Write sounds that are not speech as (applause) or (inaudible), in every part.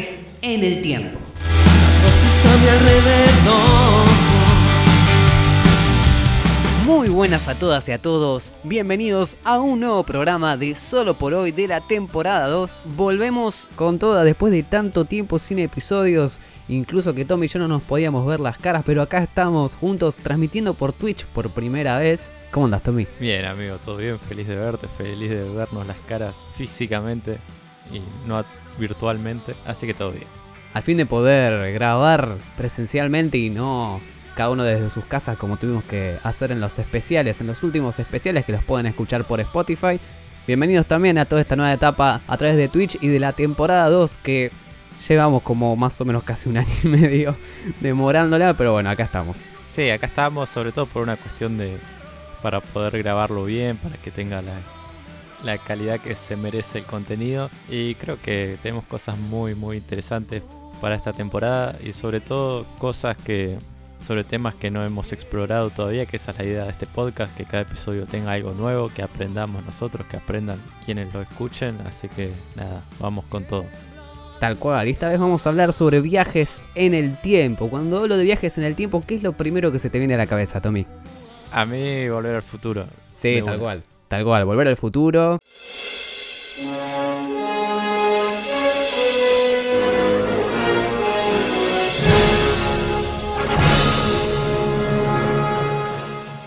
viajes en el tiempo. Voces a mi alrededor. Muy buenas a todas y a todos, bienvenidos a un nuevo programa de Solo por hoy de la temporada 2. Volvemos con toda después de tanto tiempo sin episodios, incluso que Tommy y yo no nos podíamos ver las caras, pero acá estamos juntos transmitiendo por Twitch por primera vez. ¿Cómo andas Tommy? Bien, amigo, todo bien, feliz de verte, feliz de vernos las caras físicamente y no virtualmente, así que todo bien. Al fin de poder grabar presencialmente y no cada uno desde sus casas como tuvimos que hacer en los especiales, en los últimos especiales que los pueden escuchar por Spotify. Bienvenidos también a toda esta nueva etapa a través de Twitch y de la temporada 2 que llevamos como más o menos casi un (laughs) año y medio demorándola, pero bueno, acá estamos. Sí, acá estamos sobre todo por una cuestión de para poder grabarlo bien, para que tenga la, la calidad que se merece el contenido y creo que tenemos cosas muy muy interesantes para esta temporada y sobre todo cosas que sobre temas que no hemos explorado todavía, que esa es la idea de este podcast, que cada episodio tenga algo nuevo, que aprendamos nosotros, que aprendan quienes lo escuchen, así que nada, vamos con todo. Tal cual, y esta vez vamos a hablar sobre viajes en el tiempo. Cuando hablo de viajes en el tiempo, ¿qué es lo primero que se te viene a la cabeza, Tommy? A mí volver al futuro. Sí, tal cual. Tal cual, volver al futuro.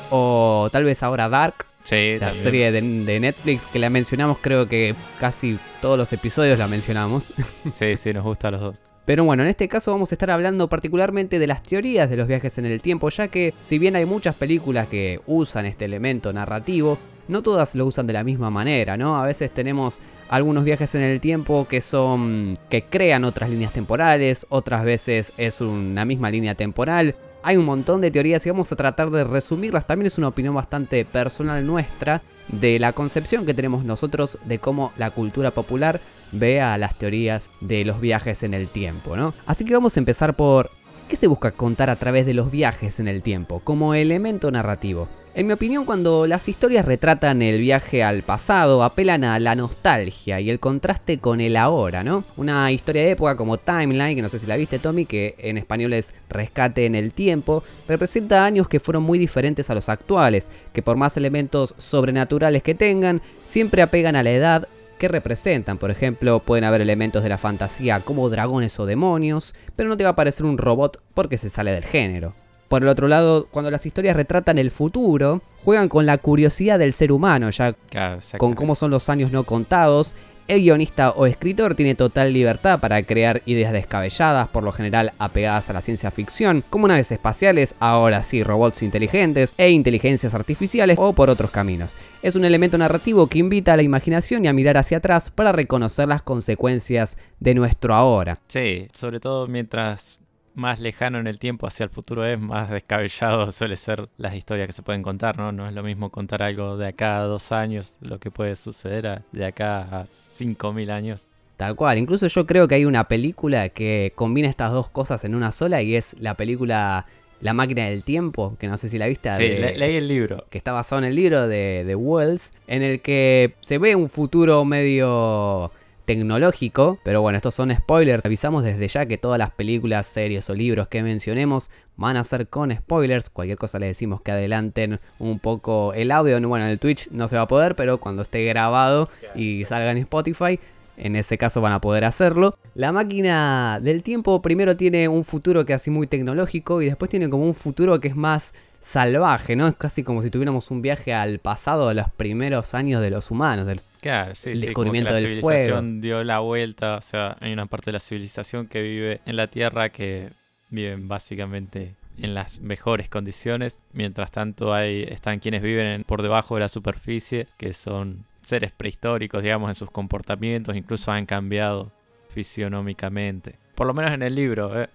O tal vez ahora Dark, Sí, la también. serie de, de Netflix que la mencionamos, creo que casi todos los episodios la mencionamos. (laughs) Sí, sí, nos gusta a los dos. Pero bueno, en este caso vamos a estar hablando particularmente de las teorías de los viajes en el tiempo, ya que si bien hay muchas películas que usan este elemento narrativo, no todas lo usan de la misma manera, ¿no? A veces tenemos algunos viajes en el tiempo que son que crean otras líneas temporales, otras veces es una misma línea temporal. Hay un montón de teorías y vamos a tratar de resumirlas. También es una opinión bastante personal nuestra de la concepción que tenemos nosotros de cómo la cultura popular ve a las teorías de los viajes en el tiempo, ¿no? Así que vamos a empezar por ¿qué se busca contar a través de los viajes en el tiempo como elemento narrativo? En mi opinión, cuando las historias retratan el viaje al pasado, apelan a la nostalgia y el contraste con el ahora, ¿no? Una historia de época como Timeline, que no sé si la viste, Tommy, que en español es Rescate en el Tiempo, representa años que fueron muy diferentes a los actuales, que por más elementos sobrenaturales que tengan, siempre apegan a la edad que representan. Por ejemplo, pueden haber elementos de la fantasía como dragones o demonios, pero no te va a aparecer un robot porque se sale del género. Por el otro lado, cuando las historias retratan el futuro, juegan con la curiosidad del ser humano, ya Claro, con cómo son los años no contados. El guionista o escritor tiene total libertad para crear ideas descabelladas, por lo general apegadas a la ciencia ficción, como naves espaciales, ahora sí robots inteligentes e inteligencias artificiales o por otros caminos. Es un elemento narrativo que invita a la imaginación y a mirar hacia atrás para reconocer las consecuencias de nuestro ahora. Sí, sobre todo mientras más lejano en el tiempo hacia el futuro es, más descabellado (laughs) suele ser las historias que se pueden contar, ¿no? No es lo mismo contar algo de acá a dos años, lo que puede suceder a- de acá a cinco mil años. Tal cual, incluso yo creo que hay una película que combina estas dos cosas en una sola y es la película La máquina del tiempo, que no sé si la viste. Sí, de- le- leí el libro. que está basado en el libro de, de Wells, en el que se ve un futuro medio tecnológico, pero bueno, estos son spoilers. Avisamos desde ya que todas las películas, series o libros que mencionemos van a ser con spoilers. Cualquier cosa le decimos que adelanten un poco el audio. Bueno, en el Twitch no se va a poder, pero cuando esté grabado y salga en Spotify, en ese caso van a poder hacerlo. La máquina del tiempo primero tiene un futuro que es así muy tecnológico y después tiene como un futuro que es más salvaje, ¿no? Es casi como si tuviéramos un viaje al pasado de los primeros años de los humanos. del- Claro, sí, el sí, descubrimiento como que la del civilización dio la vuelta, o sea, hay una parte de la civilización que vive en la Tierra que viven básicamente en las mejores condiciones, mientras tanto hay están quienes viven en- por debajo de la superficie, que son seres prehistóricos, digamos, en sus comportamientos, incluso han cambiado fisionómicamente. Por lo menos en el libro, ¿eh?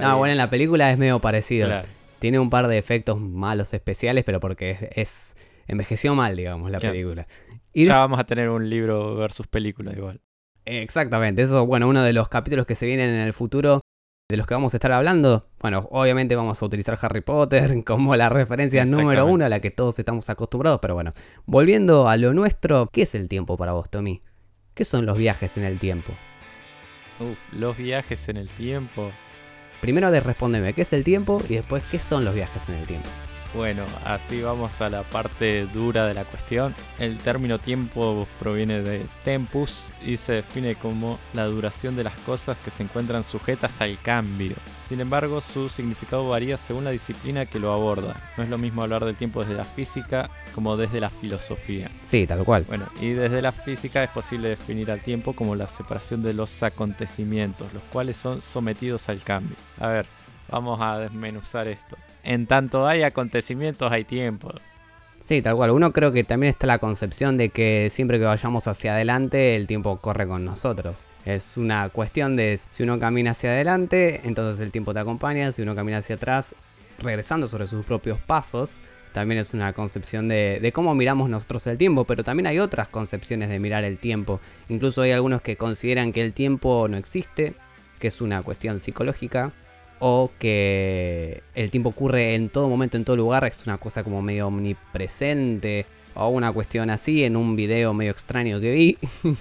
No, bueno, en la película es medio parecido. claro. Tiene un par de efectos malos especiales, pero porque es, envejeció mal, digamos, la Claro. película. Y Ya vamos a tener un libro versus película igual. Exactamente, eso, bueno, uno de los capítulos que se vienen en el futuro, de los que vamos a estar hablando, bueno, obviamente vamos a utilizar Harry Potter (laughs) como la referencia número uno a la que todos estamos acostumbrados, pero bueno, volviendo a lo nuestro, ¿qué es el tiempo para vos, Tommy? ¿Qué son los viajes en el tiempo? Uf, los viajes en el tiempo. Primero de respóndeme, ¿qué es el tiempo? Y después, ¿qué son los viajes en el tiempo? Bueno, así vamos a la parte dura de la cuestión. El término tiempo proviene de tempus y se define como la duración de las cosas que se encuentran sujetas al cambio. Sin embargo, su significado varía según la disciplina que lo aborda. No es lo mismo hablar del tiempo desde la física como desde la filosofía. Sí, tal cual. Bueno, y desde la física es posible definir al tiempo como la separación de los acontecimientos, los cuales son sometidos al cambio. A ver, vamos a desmenuzar esto. En tanto hay acontecimientos, hay tiempo. Sí, tal cual. Uno creo que también está la concepción de que siempre que vayamos hacia adelante, el tiempo corre con nosotros. Es una cuestión de si uno camina hacia adelante, entonces el tiempo te acompaña. Si uno camina hacia atrás, regresando sobre sus propios pasos, también es una concepción de, cómo miramos nosotros el tiempo, pero también hay otras concepciones de mirar el tiempo. Incluso hay algunos que consideran que el tiempo no existe, que es una cuestión psicológica, o que el tiempo ocurre en todo momento, en todo lugar, es una cosa como medio omnipresente, o una cuestión así, en un video medio extraño que vi, (laughs)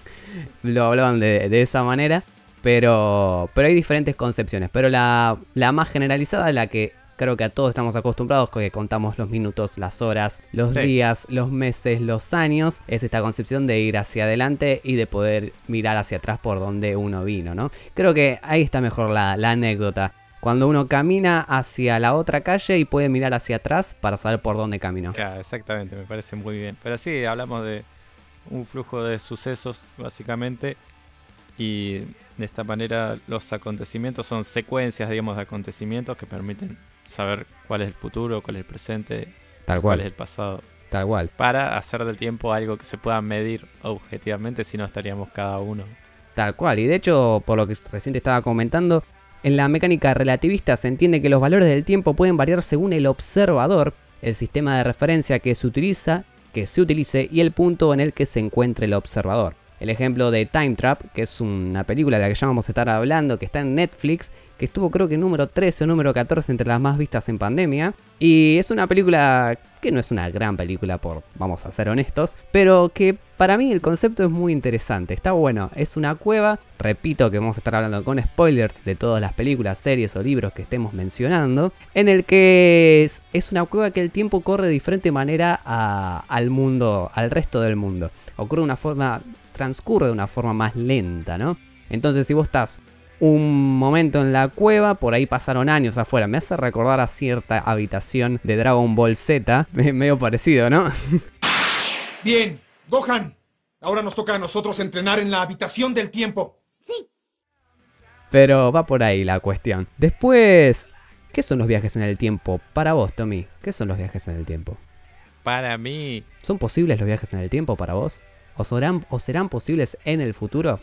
lo hablaban de, de, esa manera, pero, pero hay diferentes concepciones, pero la, la más generalizada, la que creo que a todos estamos acostumbrados, que contamos los minutos, las horas, los sí. días, los meses, los años, es esta concepción de ir hacia adelante y de poder mirar hacia atrás por donde uno vino, ¿no? Creo que ahí está mejor la, la anécdota. Cuando uno camina hacia la otra calle y puede mirar hacia atrás para saber por dónde caminó. Claro, exactamente, me parece muy bien. Pero sí, hablamos de un flujo de sucesos, básicamente. Y de esta manera los acontecimientos son secuencias, digamos, de acontecimientos que permiten saber cuál es el futuro, cuál es el presente, Tal cual. cuál es el pasado. Tal cual. Para hacer del tiempo algo que se pueda medir objetivamente, si no estaríamos cada uno. Tal cual. Y de hecho, por lo que recién te estaba comentando, en la mecánica relativista se entiende que los valores del tiempo pueden variar según el observador, el sistema de referencia que se utiliza, utilice y el punto en el que se encuentre el observador. El ejemplo de Time Trap, que es una película de la que ya vamos a estar hablando, que está en Netflix, que estuvo creo que número 13 o número 14 entre las más vistas en pandemia. Y es una película que no es una gran película, por vamos a ser honestos, pero que para mí el concepto es muy interesante. Está bueno, es una cueva, repito que vamos a estar hablando con spoilers de todas las películas, series o libros que estemos mencionando, en el que es, una cueva que el tiempo corre de diferente manera al mundo, al resto del mundo. Ocurre de una forma transcurre de una forma más lenta, ¿no? Entonces si vos estás un momento en la cueva, por ahí pasaron años afuera, me hace recordar a cierta habitación de Dragon Ball Z, (laughs) medio parecido, ¿no? Bien, Gohan, ahora nos toca a nosotros entrenar en la habitación del tiempo. Sí. Pero va por ahí la cuestión. Después, ¿qué son los viajes en el tiempo para vos, Tommy? ¿Qué son los viajes en el tiempo? Para mí... ¿Son posibles los viajes en el tiempo para vos? ¿O serán, o serán posibles en el futuro?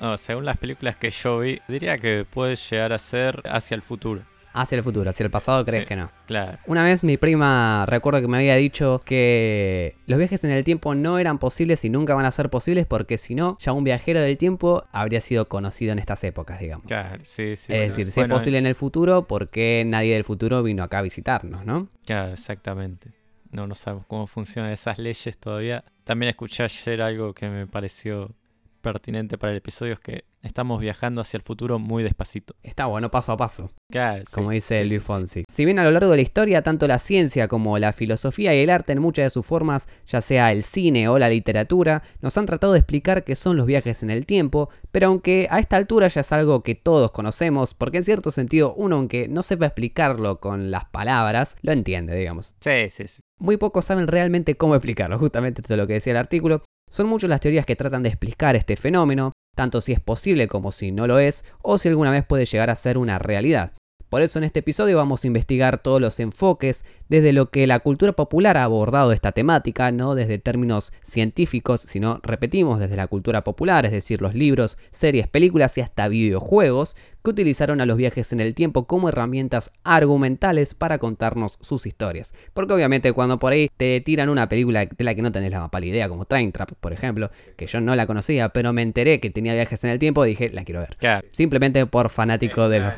No, según las películas que yo vi, diría que puede llegar a ser hacia el futuro. Hacia el futuro, hacia el pasado crees Sí, que no. Claro. Una vez mi prima recuerdo que me había dicho que los viajes en el tiempo no eran posibles y nunca van a ser posibles porque si no, ya un viajero del tiempo habría sido conocido en estas épocas, digamos. Claro, sí, sí. es sí. decir, si Bueno, es posible en el futuro, ¿por qué nadie del futuro vino acá a visitarnos, no? Claro, exactamente. No, no sabemos cómo funcionan esas leyes todavía. También escuché ayer algo que me pareció pertinente para el episodio, es que estamos viajando hacia el futuro muy despacito. Está bueno paso a paso, Claro, sí, como dice sí, Luis sí. Fonsi. Si bien a lo largo de la historia, tanto la ciencia como la filosofía y el arte en muchas de sus formas, ya sea el cine o la literatura, nos han tratado de explicar qué son los viajes en el tiempo, pero aunque a esta altura ya es algo que todos conocemos, porque en cierto sentido uno aunque no sepa explicarlo con las palabras, lo entiende, digamos. Sí, sí, sí. Muy pocos saben realmente cómo explicarlo, justamente esto es lo que decía el artículo. Son muchas las teorías que tratan de explicar este fenómeno, tanto si es posible como si no lo es, o si alguna vez puede llegar a ser una realidad. Por eso en este episodio vamos a investigar todos los enfoques desde lo que la cultura popular ha abordado esta temática, no desde términos científicos, sino repetimos desde la cultura popular, es decir, los libros, series, películas y hasta videojuegos que utilizaron a los viajes en el tiempo como herramientas argumentales para contarnos sus historias. Porque obviamente cuando por ahí te tiran una película de la que no tenés la más pálida idea, como Train Trap, por ejemplo, que yo no la conocía, pero me enteré que tenía viajes en el tiempo, dije, la quiero ver. Simplemente por fanático de los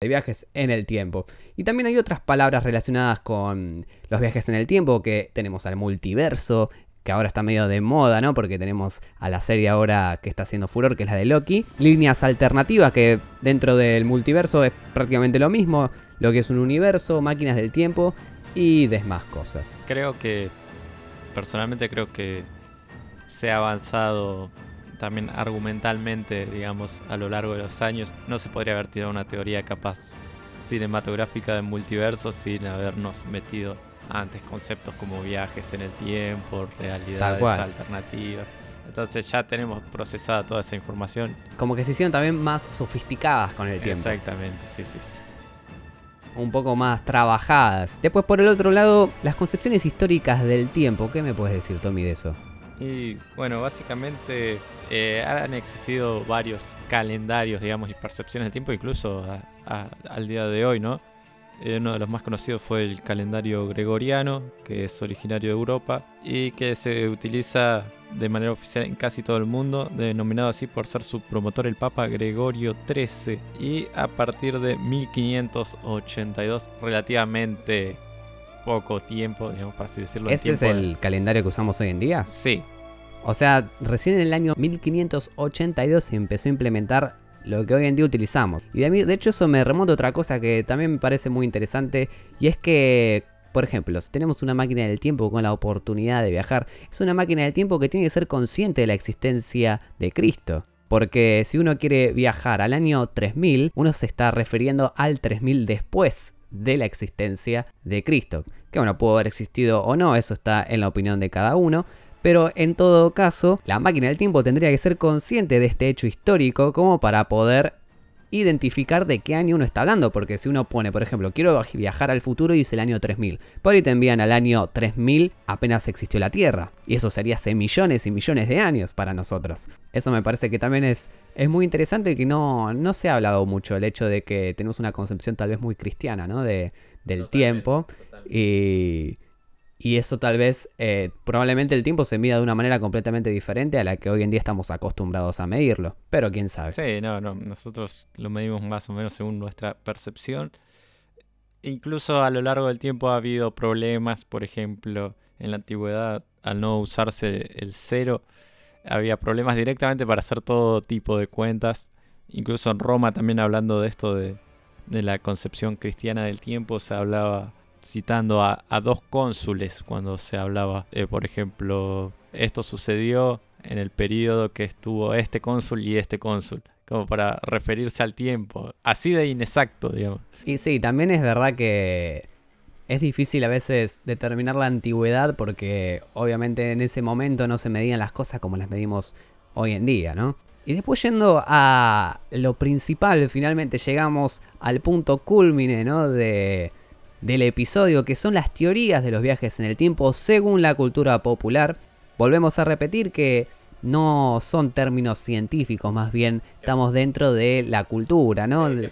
de viajes en el tiempo. Y también hay otras palabras relacionadas con los viajes en el tiempo, que tenemos al multiverso, que ahora está medio de moda, ¿no? Porque tenemos a la serie ahora que está haciendo furor, que es la de Loki. Líneas alternativas que dentro del multiverso es prácticamente lo mismo, lo que es un universo, máquinas del tiempo y demás cosas. Creo que, personalmente creo que se ha avanzado también argumentalmente, digamos, a lo largo de los años. No se podría haber tirado una teoría capaz cinematográfica de multiverso sin habernos metido antes conceptos como viajes en el tiempo, realidades alternativas. Entonces ya tenemos procesada toda esa información. Como que se hicieron también más sofisticadas con el tiempo. Exactamente, sí, sí, sí. Un poco más trabajadas. Después, por el otro lado, las concepciones históricas del tiempo. ¿Qué me puedes decir, Tommy, de eso? Y bueno, básicamente eh, han existido varios calendarios, digamos, y percepciones del tiempo, incluso al día de hoy, ¿no? Eh, uno de los más conocidos fue el calendario gregoriano, que es originario de Europa y que se utiliza de manera oficial en casi todo el mundo, denominado así por ser su promotor el Papa Gregorio XIII. Y a partir de 1582, relativamente poco tiempo, digamos, para así decirlo. ¿Ese es el calendario que usamos hoy en día? Sí. O sea, recién en el año 1582 se empezó a implementar lo que hoy en día utilizamos. Y de, mí, de hecho eso me remonta a otra cosa que también me parece muy interesante y es que por ejemplo, si tenemos una máquina del tiempo con la oportunidad de viajar, es una máquina del tiempo que tiene que ser consciente de la existencia de Cristo. Porque si uno quiere viajar al año 3000, uno se está refiriendo al 3000 después de la existencia de Cristo. Que bueno, pudo haber existido o no, eso está en la opinión de cada uno, pero en todo caso, la máquina del tiempo tendría que ser consciente de este hecho histórico como para poder identificar de qué año uno está hablando, porque si uno pone, por ejemplo, quiero viajar al futuro y dice el año 3000, por ahí te envían al año 3000 apenas existió la Tierra, y eso sería hace millones y millones de años para nosotros. Eso me parece que también es, es muy interesante y que no, no se ha hablado mucho, el hecho de que tenemos una concepción tal vez muy cristiana, ¿no? De, del tiempo. Y, y eso tal vez, eh, probablemente el tiempo se mida de una manera completamente diferente a la que hoy en día estamos acostumbrados a medirlo. Pero quién sabe. Sí, no, no. Nosotros lo medimos más o menos según nuestra percepción. Incluso a lo largo del tiempo ha habido problemas, por ejemplo, en la antigüedad, al no usarse el cero, había problemas directamente para hacer todo tipo de cuentas. Incluso en Roma también hablando de esto de, de la concepción cristiana del tiempo, se hablaba citando a, dos cónsules cuando se hablaba, eh, por ejemplo, esto sucedió en el periodo que estuvo este cónsul y este cónsul, como para referirse al tiempo, así de inexacto, digamos. Y sí, también es verdad que es difícil a veces determinar la antigüedad porque obviamente en ese momento no se medían las cosas como las medimos hoy en día, ¿no? Y después yendo a lo principal, finalmente llegamos al punto culmine, ¿no? De, del episodio, que son las teorías de los viajes en el tiempo según la cultura popular. Volvemos a repetir que no son términos científicos, más bien estamos dentro de la cultura, ¿no? de,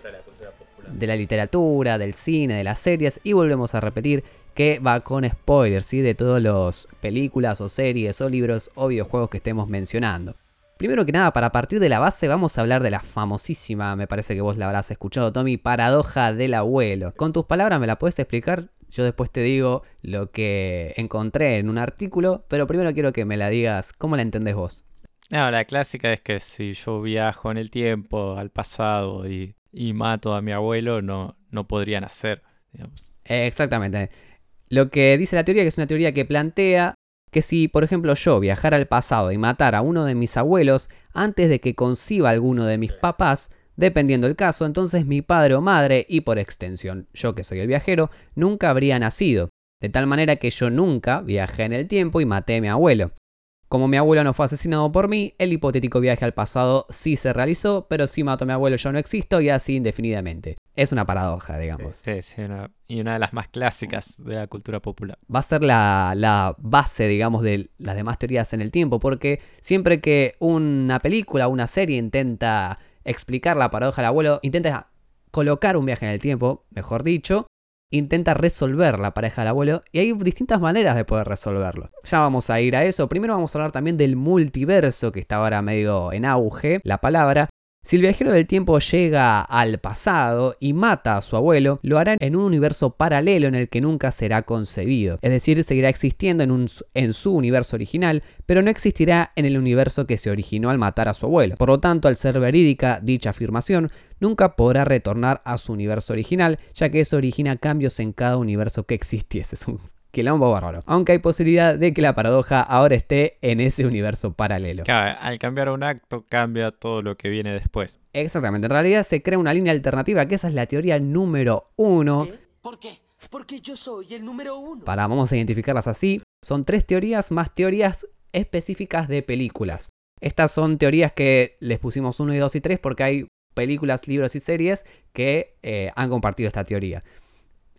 la literatura, del cine, de las series, y volvemos a repetir que va con spoilers, ¿sí? De todas las películas o series o libros o videojuegos que estemos mencionando. Primero que nada, para partir de la base, vamos a hablar de la famosísima, me parece que vos la habrás escuchado, Tommy, paradoja del abuelo. Con tus palabras, ¿me la puedes explicar? Yo después te digo lo que encontré en un artículo, pero primero quiero que me la digas, ¿cómo la entendés vos? No, la clásica es que si yo viajo en el tiempo, al pasado, y, mato a mi abuelo, no, no podría nacer. Digamos. Exactamente. Lo que dice la teoría, que es una teoría que plantea que si, por ejemplo, yo viajara al pasado y matara a uno de mis abuelos antes de que conciba alguno de mis papás, dependiendo el caso, entonces mi padre o madre, y por extensión yo que soy el viajero, nunca habría nacido. De tal manera que yo nunca viajé en el tiempo y maté a mi abuelo. Como mi abuelo no fue asesinado por mí, el hipotético viaje al pasado sí se realizó, pero si mato a mi abuelo yo no existo y así indefinidamente. Es una paradoja, digamos. Sí, sí, y una de las más clásicas de la cultura popular. Va a ser la, la, base, digamos, de las demás teorías en el tiempo, porque siempre que una película o una serie intenta explicar la paradoja del abuelo, intenta colocar un viaje en el tiempo, mejor dicho, intenta resolver la pareja del abuelo y hay distintas maneras de poder resolverlo. Ya vamos a ir a eso. Primero vamos a hablar también del multiverso que está ahora medio en auge, la palabra. Si el viajero del tiempo llega al pasado y mata a su abuelo, lo hará en un universo paralelo en el que nunca será concebido. Es decir, seguirá existiendo en, su universo original, pero no existirá en el universo que se originó al matar a su abuelo. Por lo tanto, al ser verídica dicha afirmación, nunca podrá retornar a su universo original, ya que eso origina cambios en cada universo que existiese. Es un quilombo bárbaro. Aunque hay posibilidad de que la paradoja ahora esté en ese universo paralelo. Claro, al cambiar un acto cambia todo lo que viene después. Exactamente, en realidad se crea una línea alternativa, que esa es la teoría número uno. ¿Por qué? Porque yo soy el número uno. Para, vamos a identificarlas así. Son tres teorías más teorías específicas de películas. Estas son teorías que les pusimos 1 y 2 y 3 porque hay películas, libros y series que eh, han compartido esta teoría.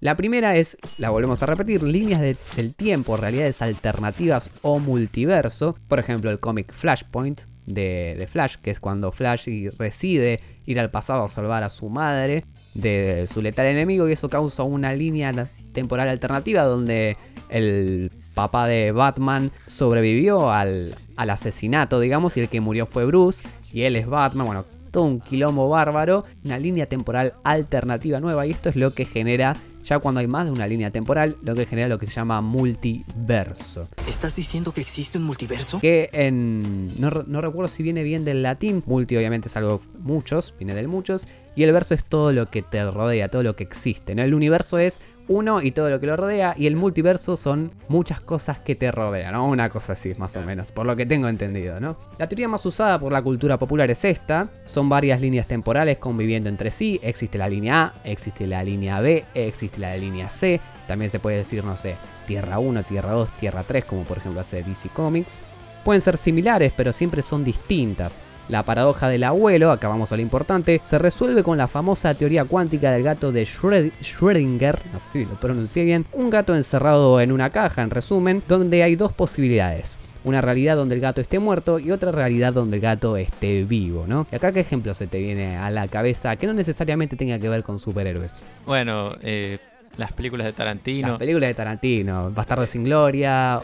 La primera es, la volvemos a repetir, líneas de- del tiempo, realidades alternativas o multiverso. Por ejemplo, el cómic Flashpoint de, Flash, que es cuando Flash decide ir al pasado a salvar a su madre de su letal enemigo y eso causa una línea temporal alternativa donde el papá de Batman sobrevivió al, al asesinato, digamos, y el que murió fue Bruce y él es Batman, bueno, todo un quilombo bárbaro, una línea temporal alternativa nueva y esto es lo que genera, ya cuando hay más de una línea temporal, lo que genera lo que se llama multiverso. ¿Estás diciendo que existe un multiverso? Que en. No, no recuerdo si viene bien del latín. Multi, obviamente, es algo muchos, viene del muchos. Y el verso es todo lo que te rodea, todo lo que existe. ¿no? El universo es uno y todo lo que lo rodea. Y el multiverso son muchas cosas que te rodean, ¿no? Una cosa así, más o menos, por lo que tengo entendido, ¿no? La teoría más usada por la cultura popular es esta. Son varias líneas temporales conviviendo entre sí. Existe la línea A, existe la línea B, existe la línea C. También se puede decir, no sé, Tierra 1, Tierra 2, Tierra 3, como por ejemplo hace DC Comics. Pueden ser similares, pero siempre son distintas. La paradoja del abuelo, acá vamos a lo importante, se resuelve con la famosa teoría cuántica del gato de Schrödinger, si lo pronuncié bien, un gato encerrado en una caja, en resumen, donde hay dos posibilidades. Una realidad donde el gato esté muerto y otra realidad donde el gato esté vivo, ¿no? Y acá qué ejemplo se te viene a la cabeza que no necesariamente tenga que ver con superhéroes. Bueno, eh, las películas de Tarantino. Las películas de Tarantino, Bastardo sin Gloria,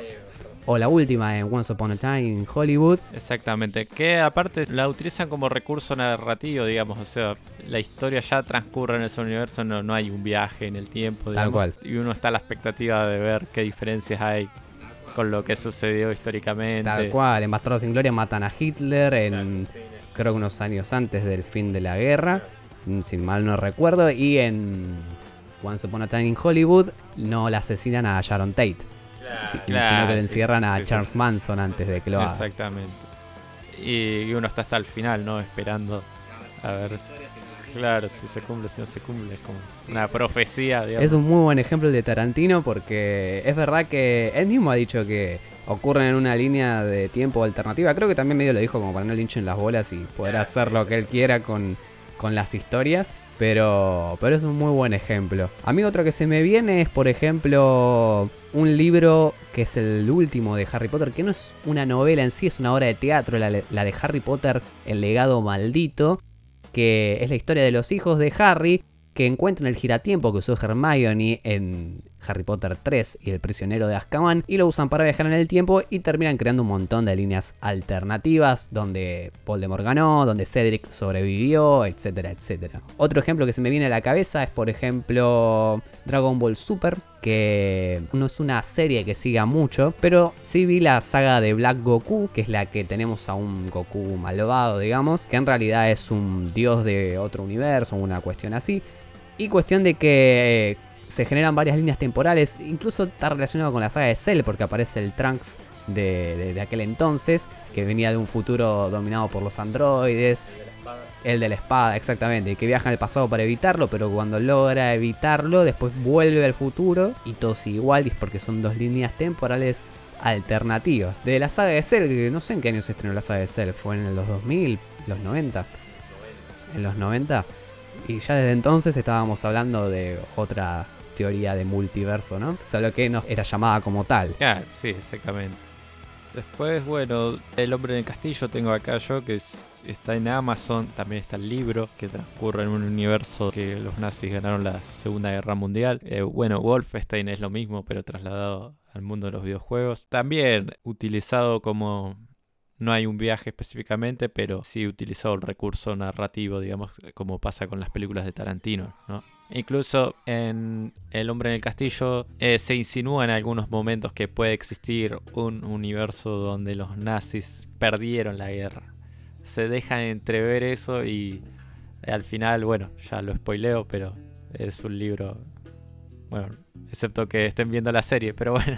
o la última en Once Upon a Time in Hollywood. Exactamente, que aparte la utilizan como recurso narrativo, digamos, o sea, la historia ya transcurre en ese universo, no, no hay un viaje en el tiempo, Tal cual. y uno está a la expectativa de ver qué diferencias hay con lo que sucedió históricamente. Tal cual, en Bastardo sin Gloria matan a Hitler en creo que unos años antes del fin de la guerra, mm, sin mal no recuerdo, y en Once Upon a Time in Hollywood no la asesinan a Sharon Tate, si- sino claro, que le sí, encierran a sí, Charles sí. Manson antes de que lo haga. Exactamente. Y, uno está hasta el final, ¿no? Esperando a ver, claro, si se cumple, si no se cumple, es como una profecía, digamos. Es un muy buen ejemplo el de Tarantino porque es verdad que él mismo ha dicho que ocurren en una línea de tiempo alternativa. Creo que también medio lo dijo como para no le hinchen las bolas y poder hacer lo que él quiera con, con las historias. Pero, pero es un muy buen ejemplo. A mí otro que se me viene es, por ejemplo, un libro que es el último de Harry Potter, que no es una novela en sí, es una obra de teatro, la, la de Harry Potter, El legado maldito, que es la historia de los hijos de Harry que encuentran el giratiempo que usó Hermione en Harry Potter 3 y el prisionero de Azkaban y lo usan para viajar en el tiempo y terminan creando un montón de líneas alternativas donde Voldemort ganó, donde Cedric sobrevivió, etcétera, etcétera. Otro ejemplo que se me viene a la cabeza es por ejemplo Dragon Ball Super, que no es una serie que siga mucho, pero sí vi la saga de Black Goku, que es la que tenemos a un Goku malvado, digamos, que en realidad es un dios de otro universo, una cuestión así. Y cuestión de que eh, se generan varias líneas temporales, incluso está relacionado con la saga de Cell, porque aparece el Trunks de, de- aquel entonces, que venía de un futuro dominado por los androides. El de la espada, exactamente, que viaja el pasado para evitarlo, pero cuando logra evitarlo, después vuelve al futuro y todo sigue igual, y es porque son dos líneas temporales alternativas. De la saga de Cell, que no sé en qué año se estrenó la saga de Cell, fue en los 2000, los 90. En los 90. Y ya desde entonces estábamos hablando de otra teoría de multiverso, ¿no? Solo que no era llamada como tal. Claro, sí, exactamente. Después, bueno, El hombre en el castillo tengo acá yo, que es- está en Amazon. También está el libro, que transcurre en un universo que los nazis ganaron la Segunda Guerra Mundial. Eh, bueno, Wolfenstein es lo mismo, pero trasladado al mundo de los videojuegos. También utilizado como No hay un viaje específicamente, pero sí utilizó el recurso narrativo, digamos, como pasa con las películas de Tarantino, ¿no? Incluso en El hombre en el castillo eh, se insinúa en algunos momentos que puede existir un universo donde los nazis perdieron la guerra. Se deja entrever eso y al final, bueno, ya lo spoileo, pero es un libro bueno, excepto que estén viendo la serie, pero bueno.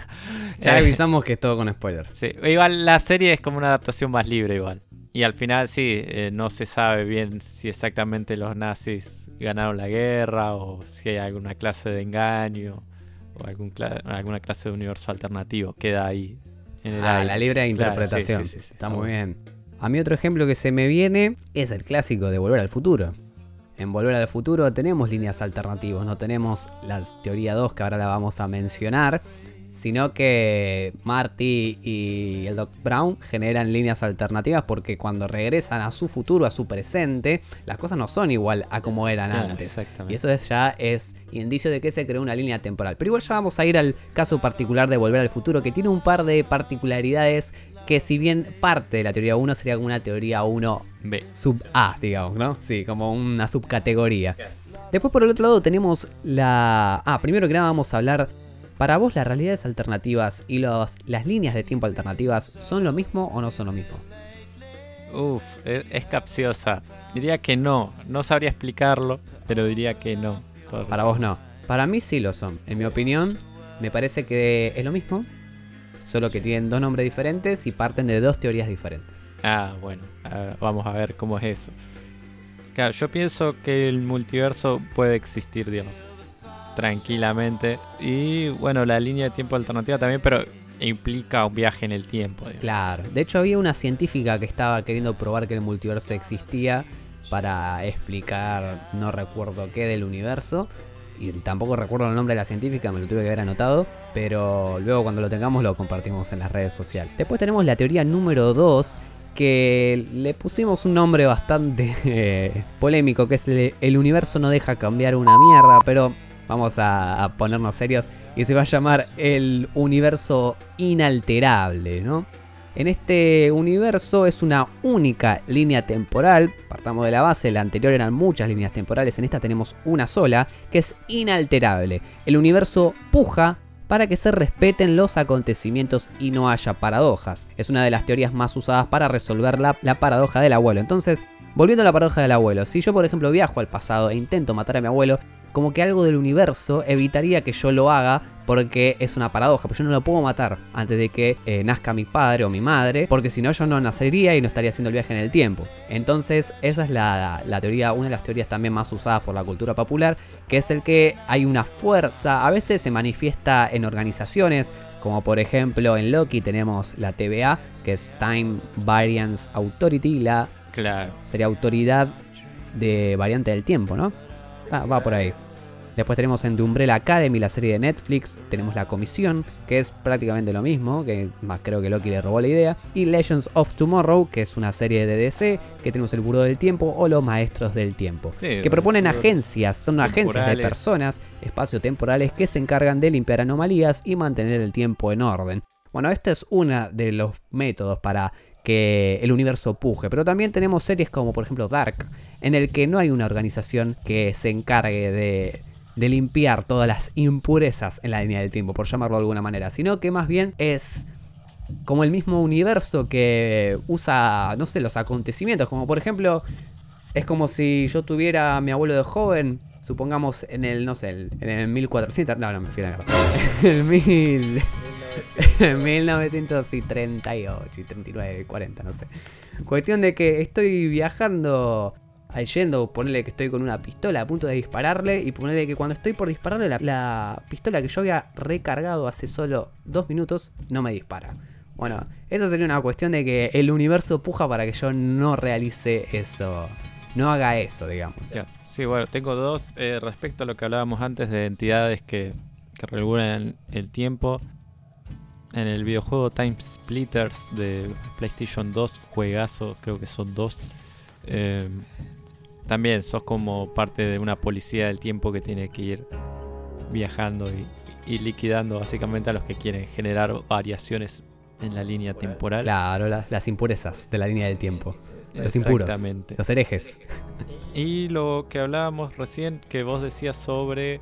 Ya (laughs) avisamos que es todo con spoilers. Sí, igual la serie es como una adaptación más libre igual. Y al final sí, eh, no se sabe bien si exactamente los nazis ganaron la guerra o si hay alguna clase de engaño o algún alguna clase de universo alternativo. Queda ahí en el ah, la libre interpretación. Está muy bien. A mí otro ejemplo que se me viene es el clásico de Volver al Futuro. En Volver al Futuro tenemos líneas alternativas, no tenemos la teoría 2 que ahora la vamos a mencionar, sino que Marty y el Doc Brown generan líneas alternativas porque cuando regresan a su futuro, a su presente, las cosas no son igual a como eran antes. Y eso ya es indicio de que se creó una línea temporal. Pero igual ya vamos a ir al caso particular de Volver al Futuro, que tiene un par de particularidades que si bien parte de la teoría 1 sería como una teoría 1B, sub A, digamos, ¿no? Sí, como una subcategoría. Después por el otro lado tenemos la... Ah, primero que nada vamos a hablar ¿Para vos las realidades alternativas y las líneas de tiempo alternativas son lo mismo o no son lo mismo? Uf, es, capciosa. Diría que no. No sabría explicarlo, pero diría que no. Para vos no. Para mí sí lo son. En mi opinión, me parece que es lo mismo. Solo que tienen dos nombres diferentes y parten de dos teorías diferentes. Ah, bueno. vamos a ver cómo es eso. Claro, yo pienso que el multiverso puede existir, digamos tranquilamente. Y bueno, la línea de tiempo alternativa también, pero implica un viaje en el tiempo. Claro, de hecho había una científica que estaba queriendo probar que el multiverso existía para explicar, no recuerdo qué del universo. Y tampoco recuerdo el nombre de la científica, me lo tuve que haber anotado. Pero luego cuando lo tengamos lo compartimos en las redes sociales. Después tenemos la teoría número 2, que le pusimos un nombre bastante (laughs) eh, polémico, que es el universo no deja cambiar una mierda, pero vamos a, ponernos serios, y se va a llamar el universo inalterable, ¿no? En este universo es una única línea temporal, partamos de la base, la anterior eran muchas líneas temporales, en esta tenemos una sola, que es inalterable. El universo puja para que se respeten los acontecimientos y no haya paradojas. Es una de las teorías más usadas para resolver la, la paradoja del abuelo. Entonces, volviendo a la paradoja del abuelo, si yo por ejemplo viajo al pasado e intento matar a mi abuelo, como que algo del universo evitaría que yo lo haga porque es una paradoja, porque yo no lo puedo matar antes de que eh, nazca mi padre o mi madre, porque si no yo no nacería y no estaría haciendo el viaje en el tiempo. Entonces esa es la, teoría, una de las teorías también más usadas por la cultura popular, que es el que hay una fuerza, a veces se manifiesta en organizaciones, como por ejemplo en Loki tenemos la TVA, que es Time Variance Authority, la claro. sería autoridad de variante del tiempo, ¿no? Ah, va por ahí. Después tenemos en The Umbrella Academy, la serie de Netflix. Tenemos La Comisión, que es prácticamente lo mismo, que más creo que Loki le robó la idea. Y Legends of Tomorrow, que es una serie de DC, que tenemos el Buró del Tiempo o los Maestros del Tiempo. que proponen agencias, son agencias de personas, espacios temporales que se encargan de limpiar anomalías y mantener el tiempo en orden. Bueno, este es uno de los métodos para que el universo puje. Pero también tenemos series como por ejemplo Dark, en el que no hay una organización que se encargue de, de limpiar todas las impurezas en la línea del tiempo, por llamarlo de alguna manera, sino que más bien es como el mismo universo que usa, no sé, los acontecimientos, como por ejemplo, es como si yo tuviera a mi abuelo de joven, supongamos en el, no sé, en el 1400, no, no, me fui a la (laughs) En el 1000... 1938 (laughs) y 39, 40, no sé. Cuestión de que estoy viajando, yendo, ponerle que estoy con una pistola a punto de dispararle y ponerle que cuando estoy por dispararle la, pistola que yo había recargado hace solo dos minutos no me dispara. Bueno, esa sería una cuestión de que el universo puja para que yo no realice eso, no haga eso, digamos. Sí, bueno, tengo dos eh, respecto a lo que hablábamos antes de entidades que, que regulan el tiempo en el videojuego Time Splitters de PlayStation 2, juegazo, creo que son dos. Eh, también sos como parte de una policía del tiempo que tiene que ir viajando y, liquidando básicamente a los que quieren generar variaciones en la línea temporal. Claro, la- las impurezas de la línea del tiempo. Los impuros. Exactamente. Los herejes. Y lo que hablábamos recién, que vos decías sobre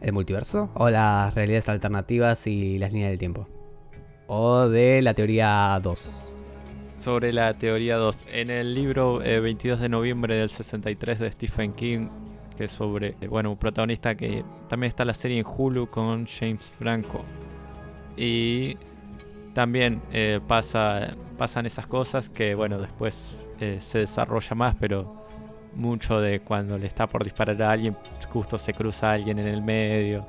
¿El multiverso? ¿O las realidades alternativas y las líneas del tiempo? ¿O de la teoría 2? sobre la teoría 2. En el libro eh, 22 de noviembre del 63 de Stephen King, que es sobre, eh, bueno, un protagonista que también está la serie en Hulu con James Franco. Y también eh, pasa, pasan esas cosas que, bueno, después eh, se desarrolla más, pero mucho de cuando le está por disparar a alguien, justo se cruza alguien en el medio,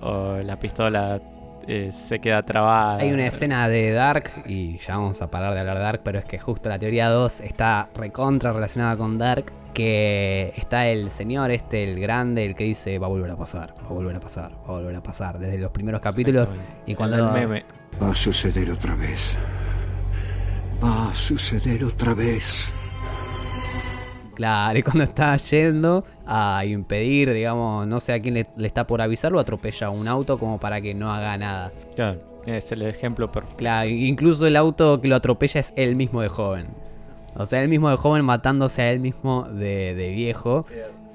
o la pistola eh, se queda trabada. Hay una escena de Dark, y ya vamos a parar de hablar de Dark, pero es que justo la teoría 2 está recontra relacionada con Dark, que está el señor este, el grande, el que dice va a volver a pasar, va a volver a pasar, va a volver a pasar, desde los primeros capítulos. Y cuando... El meme. Va a suceder otra vez. Va a suceder otra vez. Claro, y cuando está yendo a impedir, digamos, no sé a quién le, le está por avisarlo, atropella un auto como para que no haga nada. Claro, es el ejemplo perfecto. Claro, incluso el auto que lo atropella es él mismo de joven. O sea, él mismo de joven matándose a él mismo de, de viejo.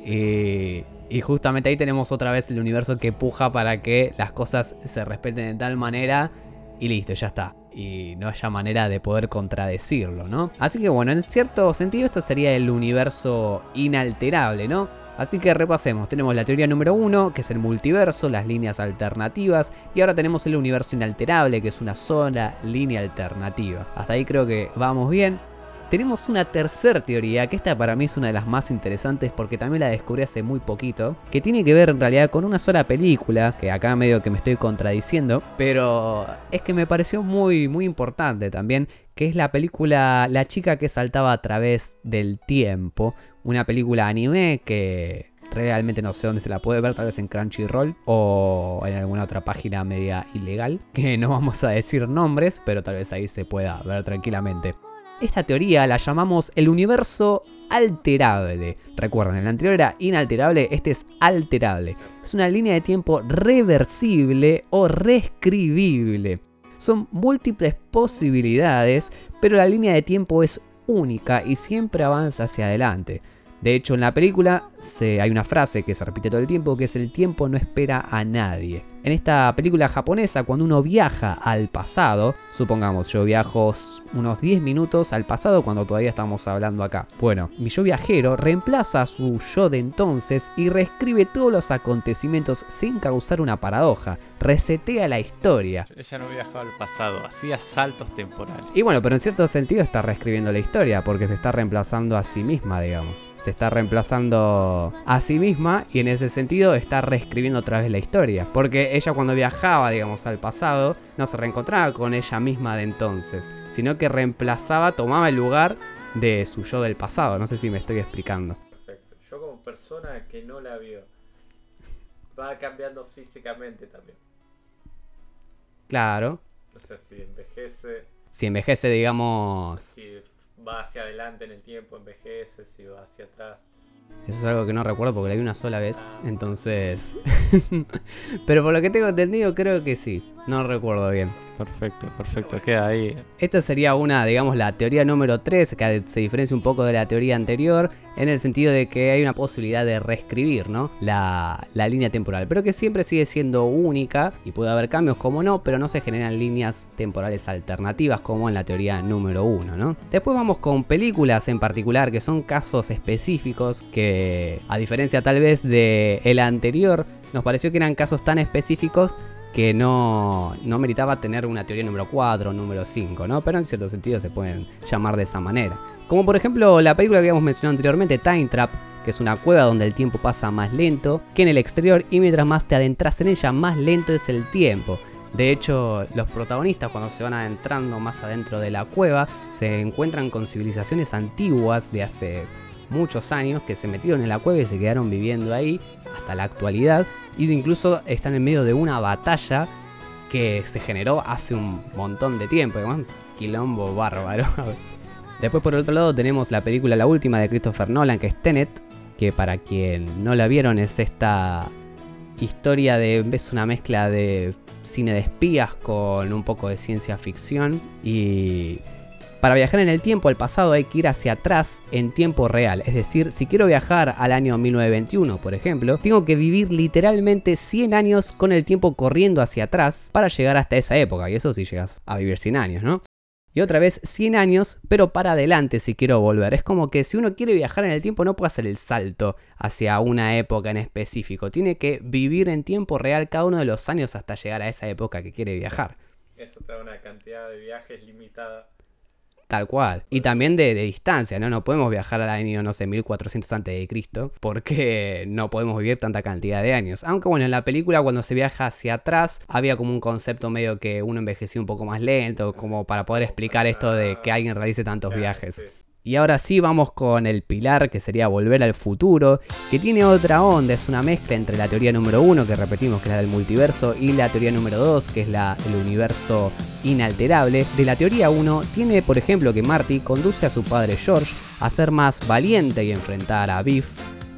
Y, y justamente ahí tenemos otra vez el universo que puja para que las cosas se respeten de tal manera y listo, ya está. Y no haya manera de poder contradecirlo, ¿no? Así que bueno, en cierto sentido esto sería el universo inalterable, ¿no? Así que repasemos, tenemos la teoría número uno, que es el multiverso, las líneas alternativas, y ahora tenemos el universo inalterable, que es una sola línea alternativa. Hasta ahí creo que vamos bien. Tenemos una tercera teoría, que esta para mí es una de las más interesantes porque también la descubrí hace muy poquito, que tiene que ver en realidad con una sola película, que acá medio que me estoy contradiciendo, pero es que me pareció muy, muy importante también, que es la película La chica que saltaba a través del tiempo, una película anime que realmente no sé dónde se la puede ver, tal vez en Crunchyroll o en alguna otra página media ilegal, que no vamos a decir nombres, pero tal vez ahí se pueda ver tranquilamente. Esta teoría la llamamos el universo alterable. Recuerden, el anterior era inalterable, este es alterable. Es una línea de tiempo reversible o reescribible. Son múltiples posibilidades, pero la línea de tiempo es única y siempre avanza hacia adelante. De hecho, en la película se, hay una frase que se repite todo el tiempo, que es el tiempo no espera a nadie. En esta película japonesa, cuando uno viaja al pasado, supongamos yo viajo unos 10 minutos al pasado cuando todavía estamos hablando acá. Bueno, mi yo viajero reemplaza a su yo de entonces y reescribe todos los acontecimientos sin causar una paradoja. Resetea la historia. Ella no viajaba al pasado, hacía saltos temporales. Y bueno, pero en cierto sentido está reescribiendo la historia porque se está reemplazando a sí misma, digamos. Se está reemplazando a sí misma y en ese sentido está reescribiendo otra vez la historia. Porque ella cuando viajaba, digamos, al pasado, no se reencontraba con ella misma de entonces, sino que reemplazaba, tomaba el lugar de su yo del pasado. No sé si me estoy explicando. Perfecto. Yo como persona que no la vio, va cambiando físicamente también. Claro. O sea, si envejece, Si envejece, digamos... si va hacia adelante en el tiempo, envejece, si va hacia atrás. Eso es algo que no recuerdo porque la vi una sola vez. Entonces... (laughs) Pero por lo que tengo entendido, creo que sí. No recuerdo bien. Perfecto, perfecto. Queda ahí. Esta sería una, digamos, la teoría número 3, que se diferencia un poco de la teoría anterior, en el sentido de que hay una posibilidad de reescribir, ¿no? La, la línea temporal, pero que siempre sigue siendo única, y puede haber cambios como no, pero no se generan líneas temporales alternativas como en la teoría número 1, ¿no? Después vamos con películas en particular, que son casos específicos, que a diferencia tal vez de el anterior, nos pareció que eran casos tan específicos que no, no meritaba tener una teoría número 4 o número 5, ¿no? Pero en cierto sentido se pueden llamar de esa manera. Como por ejemplo la película que habíamos mencionado anteriormente, Time Trap, que es una cueva donde el tiempo pasa más lento que en el exterior y mientras más te adentras en ella, más lento es el tiempo. De hecho, los protagonistas cuando se van adentrando más adentro de la cueva se encuentran con civilizaciones antiguas de hace muchos años que se metieron en la cueva y se quedaron viviendo ahí hasta la actualidad. Y incluso están en medio de una batalla que se generó hace un montón de tiempo, quilombo bárbaro. (laughs) Después por otro lado tenemos la película La Última de Christopher Nolan, que es Tenet, que para quien no la vieron es esta historia de, es una mezcla de cine de espías con un poco de ciencia ficción. Y para viajar en el tiempo al pasado hay que ir hacia atrás en tiempo real. Es decir, si quiero viajar al año 1921, por ejemplo, tengo que vivir literalmente 100 años con el tiempo corriendo hacia atrás para llegar hasta esa época. Y eso si llegas a vivir 100 años, ¿no? Y otra vez 100 años, pero para adelante si quiero volver. Es como que si uno quiere viajar en el tiempo no puede hacer el salto hacia una época en específico. Tiene que vivir en tiempo real cada uno de los años hasta llegar a esa época que quiere viajar. Eso te da una cantidad de viajes limitada Tal cual. Y también de, distancia, ¿no? No podemos viajar al año, no sé, 1400 a.C. porque no podemos vivir tanta cantidad de años. Aunque bueno, en la película cuando se viaja hacia atrás había como un concepto medio que uno envejecía un poco más lento, como para poder explicar esto de que alguien realice tantos viajes. Y ahora sí vamos con el pilar que sería Volver al Futuro, que tiene otra onda, es una mezcla entre la teoría número uno, que repetimos que es la del multiverso, y la teoría número dos, que es la del universo inalterable. De la teoría 1 tiene por ejemplo que Marty conduce a su padre George a ser más valiente y enfrentar a Biff,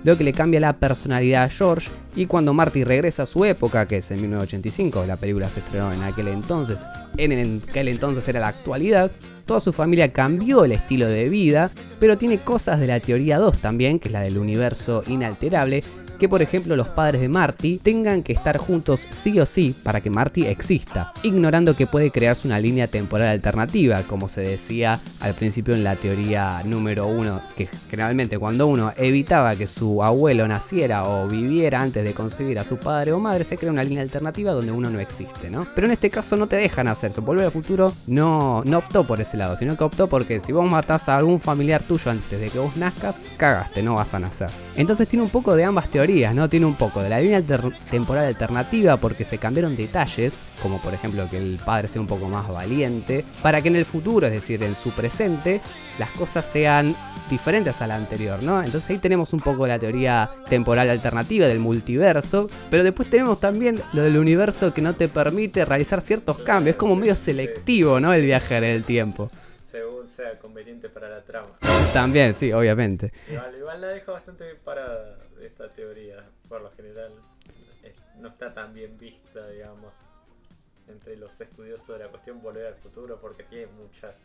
lo que le cambia la personalidad a George y cuando Marty regresa a su época, que es en 1985, la película se estrenó en aquel entonces, en aquel entonces era la actualidad, toda su familia cambió el estilo de vida, pero tiene cosas de la teoría 2 también, que es la del universo inalterable, que por ejemplo los padres de Marty tengan que estar juntos sí o sí para que Marty exista, ignorando que puede crearse una línea temporal alternativa, como se decía al principio en la teoría número uno, que generalmente cuando uno evitaba que su abuelo naciera o viviera antes de conseguir a su padre o madre, se crea una línea alternativa donde uno no existe, ¿no? Pero en este caso no te dejan hacer eso, Volver al Futuro no, no optó por ese lado, sino que optó porque si vos matás a algún familiar tuyo antes de que vos nazcas, cagaste, no vas a nacer. Entonces tiene un poco de ambas teorías ¿no? Tiene un poco de la línea temporal alternativa porque se cambiaron detalles, como por ejemplo que el padre sea un poco más valiente, para que en el futuro, es decir, en su presente, las cosas sean diferentes a la anterior, ¿no? Entonces ahí tenemos un poco la teoría temporal alternativa del multiverso, pero después tenemos también lo del universo que no te permite realizar ciertos cambios, es como medio selectivo, ¿no? El viaje en el tiempo según sea conveniente para la trama. También, sí, obviamente. Igual, igual la dejo bastante bien parada esta teoría, por lo general, no está tan bien vista, digamos, entre los estudiosos de la cuestión volver al futuro, porque tiene muchas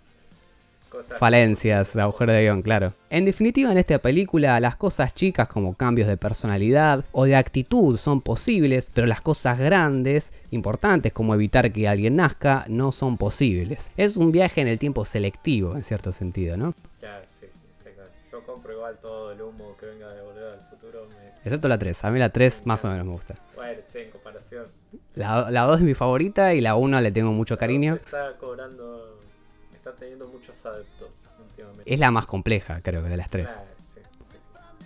cosas. Falencias, agujero de guion, claro. En definitiva, en esta película, las cosas chicas como cambios de personalidad o de actitud son posibles, pero las cosas grandes, importantes como evitar que alguien nazca, no son posibles. Es un viaje en el tiempo selectivo, en cierto sentido, ¿no? Claro, compro igual todo el humo que venga de volver al Excepto la 3. A mí la 3 más o menos me gusta. Bueno, sí, en comparación. La, la 2 es mi favorita y la 1 le tengo mucho cariño. Está cobrando. Está teniendo muchos adeptos últimamente. Es la más compleja, creo que de las 3.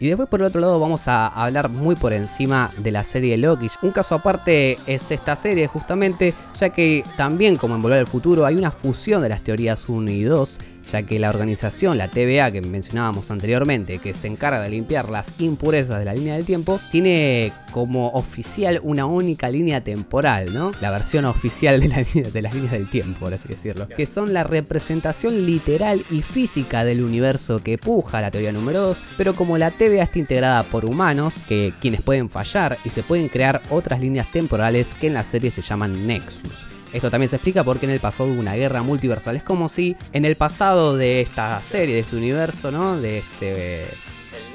Y después por el otro lado vamos a hablar muy por encima de la serie Loki. Un caso aparte es esta serie justamente, ya que también como en Volver al Futuro hay una fusión de las teorías 1 y 2 ya que la organización, la TVA que mencionábamos anteriormente, que se encarga de limpiar las impurezas de la línea del tiempo, tiene como oficial una única línea temporal, ¿no? La versión oficial de, la las líneas del tiempo, por así decirlo, que son la representación literal y física del universo que puja la teoría número 2, pero como la TVA está integrada por humanos, que quienes pueden fallar y se pueden crear otras líneas temporales que en la serie se llaman Nexus. Esto también se explica porque en el pasado hubo una guerra multiversal. Es como si en el pasado de esta serie, de este universo, ¿no? De este el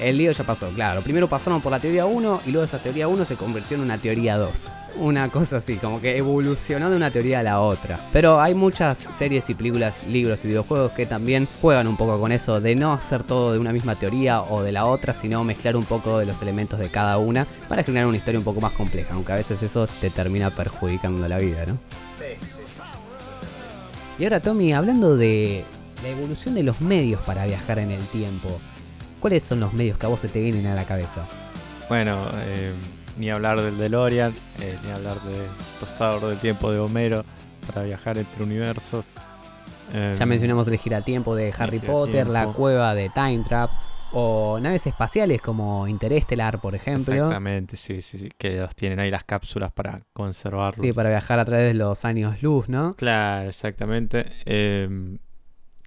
lío ya pasó, claro. Primero pasaron por la teoría 1 y luego esa teoría 1 se convirtió en una teoría 2. Una cosa así, como que evolucionó de una teoría a la otra. Pero hay muchas series y películas, libros y videojuegos que también juegan un poco con eso de no hacer todo de una misma teoría o de la otra, sino mezclar un poco de los elementos de cada una para generar una historia un poco más compleja, aunque a veces eso te termina perjudicando la vida, ¿no? Y ahora Tommy, hablando de la evolución de los medios para viajar en el tiempo, ¿Cuáles son los medios que a vos se te vienen a la cabeza? Bueno, eh, ni hablar del DeLorean, eh, ni hablar de Tostador del Tiempo de Homero para viajar entre universos. ya em, mencionamos el giratiempo de Harry Potter, la cueva de Time Trap o naves espaciales como Interestelar, por ejemplo. Exactamente, sí, sí, sí, que los tienen ahí las cápsulas para conservarlos. Sí, para viajar a través de los años luz, ¿no? Claro, exactamente. Eh,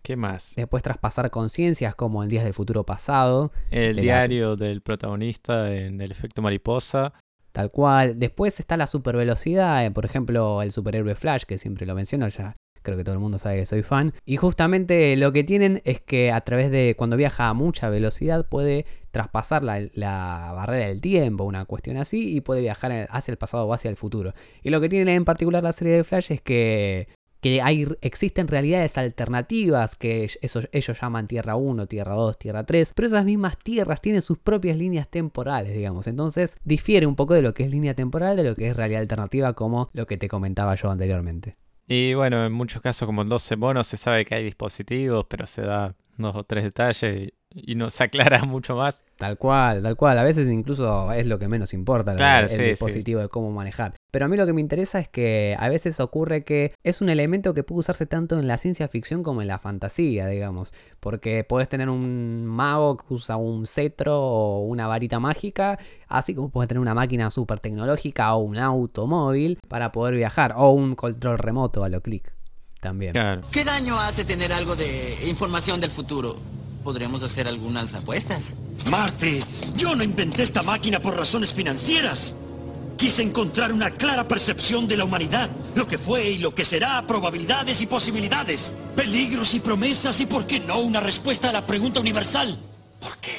¿Qué más? Después traspasar conciencias como en Días del Futuro Pasado. El diario del protagonista en El efecto mariposa. Tal cual. Después está la supervelocidad, eh, por ejemplo, el superhéroe Flash, que siempre lo menciono, ya creo que todo el mundo sabe que soy fan. Y justamente lo que tienen es que a través de cuando viaja a mucha velocidad puede traspasar la, la barrera del tiempo, una cuestión así, y puede viajar hacia el pasado o hacia el futuro. Y lo que tiene en particular la serie de Flash es que que hay, existen realidades alternativas que eso, ellos llaman Tierra 1, Tierra 2, Tierra 3, pero esas mismas tierras tienen sus propias líneas temporales, digamos. Entonces difiere un poco de lo que es línea temporal de lo que es realidad alternativa, como lo que te comentaba yo anteriormente. Y bueno, en muchos casos, como en 12 monos, se sabe que hay dispositivos, pero se da dos o tres detalles y no se aclara (laughs) mucho más. Tal cual, tal cual. A veces incluso es lo que menos importa el, dispositivo de cómo manejar. Pero a mí lo que me interesa es que a veces ocurre que es un elemento que puede usarse tanto en la ciencia ficción como en la fantasía, digamos. Porque puedes tener un mago que usa un cetro o una varita mágica, así como puedes tener una máquina súper tecnológica o un automóvil para poder viajar, o un control remoto a lo clic. También. ¿Qué daño hace tener algo de información del futuro? podremos hacer algunas apuestas. Marte, yo no inventé esta máquina por razones financieras. Quise encontrar una clara percepción de la humanidad, lo que fue y lo que será, probabilidades y posibilidades, peligros y promesas y, por qué no, una respuesta a la pregunta universal.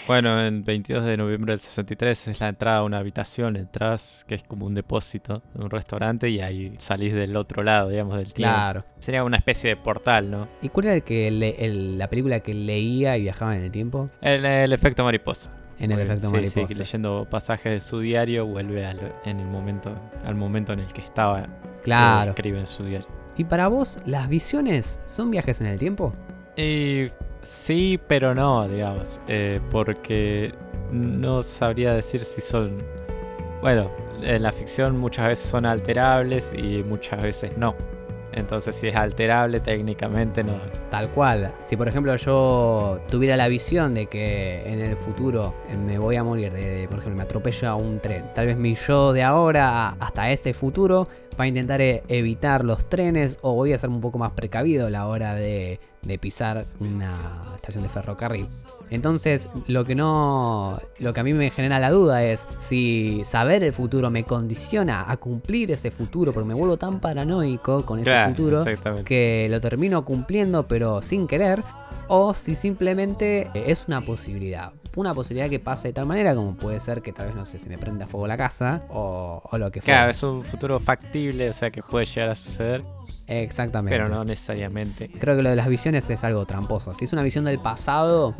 Bueno, en 22 de noviembre del 63 es la entrada a una habitación, entras que es como un depósito de un restaurante y ahí salís del otro lado, digamos, del tiempo. Claro. Sería una especie de portal, ¿no? ¿Y cuál era el que la película que leía y viajaba en el tiempo? El, el efecto mariposa. En el efecto mariposa. Sí, leyendo pasajes de su diario vuelve al, en el momento, al momento en el que estaba. Claro. Escribe en su diario. ¿Y para vos, las visiones son viajes en el tiempo? Y Sí, pero no, digamos. Eh, porque no sabría decir si son. Bueno, en la ficción muchas veces son alterables y muchas veces no. Entonces, si es alterable, técnicamente no. Tal cual. Si por ejemplo yo tuviera la visión de que en el futuro me voy a morir, de, por ejemplo, me atropella un tren, tal vez mi yo de ahora hasta ese futuro va a intentar e, evitar los trenes o voy a ser un poco más precavido a la hora de, de pisar una estación de ferrocarril. Entonces, lo que no. Lo que a mí me genera la duda es si saber el futuro me condiciona a cumplir ese futuro, porque me vuelvo tan paranoico con ese futuro que lo termino cumpliendo, pero sin querer. O si simplemente es una posibilidad. Una posibilidad que pase de tal manera como puede ser que tal vez, no sé, se me prenda fuego la casa o, o lo que fuera. Claro, es un futuro factible, o sea que puede llegar a suceder. Exactamente. Pero no necesariamente. Creo que lo de las visiones es algo tramposo. Si es una visión del pasado,